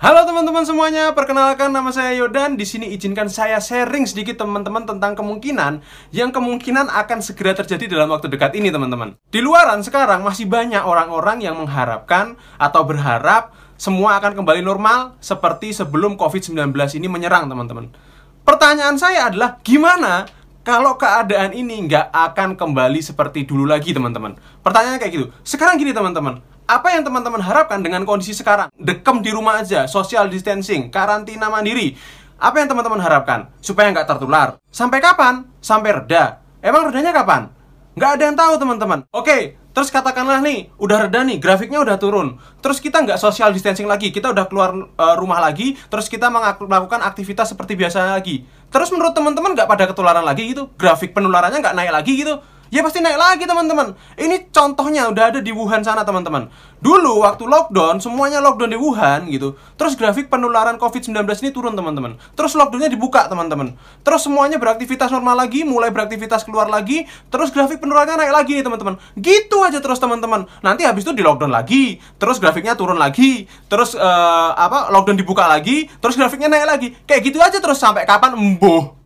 Halo teman-teman semuanya, perkenalkan nama saya Yodan. Di sini izinkan saya sharing sedikit teman-teman tentang kemungkinan yang kemungkinan akan segera terjadi dalam waktu dekat ini, teman-teman. Di luaran sekarang masih banyak orang-orang yang mengharapkan atau berharap semua akan kembali normal seperti sebelum COVID-19 ini menyerang, teman-teman. Pertanyaan saya adalah gimana kalau keadaan ini nggak akan kembali seperti dulu lagi, teman-teman? Pertanyaannya kayak gitu. Sekarang gini, teman-teman apa yang teman-teman harapkan dengan kondisi sekarang? Dekem di rumah aja, social distancing, karantina mandiri. Apa yang teman-teman harapkan? Supaya nggak tertular. Sampai kapan? Sampai reda. Emang redanya kapan? Nggak ada yang tahu teman-teman. Oke, terus katakanlah nih, udah reda nih, grafiknya udah turun. Terus kita nggak social distancing lagi, kita udah keluar uh, rumah lagi, terus kita melakukan aktivitas seperti biasa lagi. Terus menurut teman-teman nggak pada ketularan lagi gitu? Grafik penularannya nggak naik lagi gitu? Ya pasti naik lagi teman-teman. Ini contohnya udah ada di Wuhan sana teman-teman. Dulu waktu lockdown, semuanya lockdown di Wuhan gitu. Terus grafik penularan COVID-19 ini turun teman-teman. Terus lockdownnya dibuka teman-teman. Terus semuanya beraktivitas normal lagi, mulai beraktivitas keluar lagi. Terus grafik penularannya naik lagi nih teman-teman. Gitu aja terus teman-teman. Nanti habis itu di lockdown lagi. Terus grafiknya turun lagi. Terus uh, apa lockdown dibuka lagi. Terus grafiknya naik lagi. Kayak gitu aja terus sampai kapan embuh.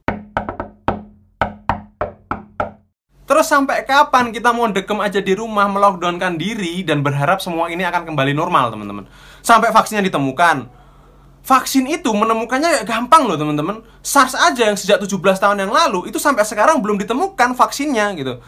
Terus sampai kapan kita mau dekem aja di rumah melockdownkan diri dan berharap semua ini akan kembali normal, teman-teman? Sampai vaksinnya ditemukan. Vaksin itu menemukannya gampang loh, teman-teman. SARS aja yang sejak 17 tahun yang lalu itu sampai sekarang belum ditemukan vaksinnya gitu.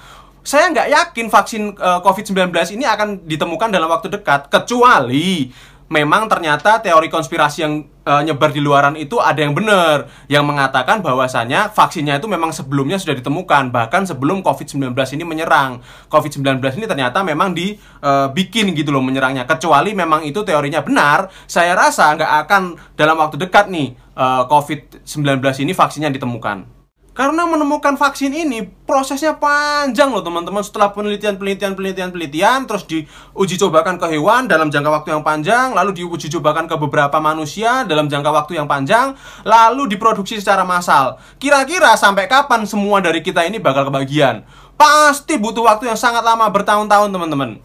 Saya nggak yakin vaksin uh, eh, COVID-19 ini akan ditemukan dalam waktu dekat kecuali memang ternyata teori konspirasi yang uh, nyebar di luaran itu ada yang benar yang mengatakan bahwasanya vaksinnya itu memang sebelumnya sudah ditemukan bahkan sebelum COVID-19 ini menyerang. COVID-19 ini ternyata memang dibikin uh, gitu loh menyerangnya. Kecuali memang itu teorinya benar, saya rasa nggak akan dalam waktu dekat nih uh, COVID-19 ini vaksinnya ditemukan. Karena menemukan vaksin ini prosesnya panjang loh teman-teman. Setelah penelitian, penelitian, penelitian, penelitian Terus diuji cobakan ke hewan dalam jangka waktu yang panjang Lalu diuji cobakan ke beberapa manusia dalam jangka waktu yang panjang Lalu diproduksi secara massal. Kira-kira sampai kapan semua dari kita ini bakal kebagian? Pasti butuh waktu yang sangat lama bertahun-tahun teman-teman.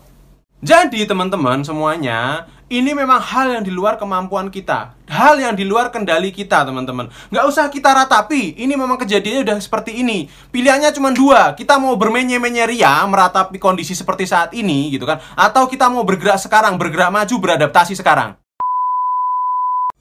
Jadi teman-teman semuanya ini memang hal yang di luar kemampuan kita. Hal yang di luar kendali kita teman-teman. Nggak usah kita ratapi. Ini memang kejadiannya udah seperti ini. Pilihannya cuma dua. Kita mau bermenye-menye ria meratapi kondisi seperti saat ini gitu kan? Atau kita mau bergerak sekarang bergerak maju beradaptasi sekarang.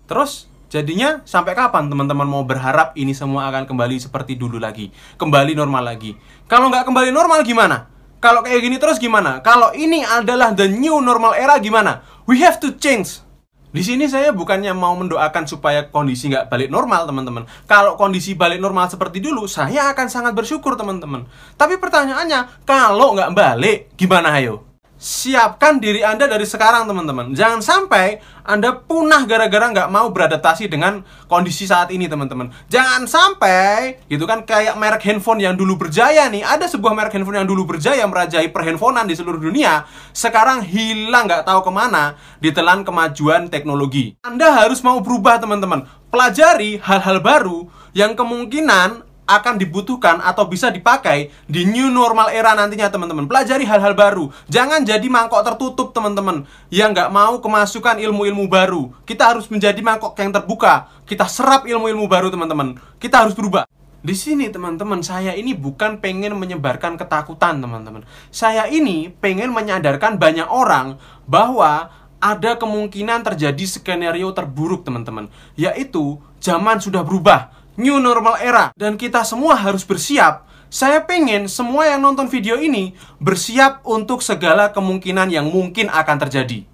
Terus jadinya sampai kapan teman-teman mau berharap ini semua akan kembali seperti dulu lagi? Kembali normal lagi. Kalau nggak kembali normal gimana? Kalau kayak gini terus gimana? Kalau ini adalah the new normal era gimana? We have to change. Di sini saya bukannya mau mendoakan supaya kondisi nggak balik normal, teman-teman. Kalau kondisi balik normal seperti dulu, saya akan sangat bersyukur, teman-teman. Tapi pertanyaannya, kalau nggak balik, gimana ayo? Siapkan diri Anda dari sekarang teman-teman. Jangan sampai Anda punah gara-gara nggak mau beradaptasi dengan kondisi saat ini teman-teman. Jangan sampai gitu kan kayak merek handphone yang dulu berjaya nih. Ada sebuah merek handphone yang dulu berjaya merajai perhandphonean di seluruh dunia. Sekarang hilang nggak tahu ke mana ditelan kemajuan teknologi. Anda harus mau berubah teman-teman. Pelajari hal-hal baru yang kemungkinan akan dibutuhkan atau bisa dipakai di new normal era nantinya teman-teman. Pelajari hal-hal baru. Jangan jadi mangkok tertutup teman-teman yang nggak mau kemasukan ilmu-ilmu baru. Kita harus menjadi mangkok yang terbuka. Kita serap ilmu-ilmu baru teman-teman. Kita harus berubah. Di sini teman-teman, saya ini bukan pengen menyebarkan ketakutan teman-teman. Saya ini pengen menyadarkan banyak orang bahwa ada kemungkinan terjadi skenario terburuk teman-teman. Yaitu zaman sudah berubah new normal era dan kita semua harus bersiap. Saya pengen semua yang nonton video ini bersiap untuk segala kemungkinan yang mungkin akan terjadi.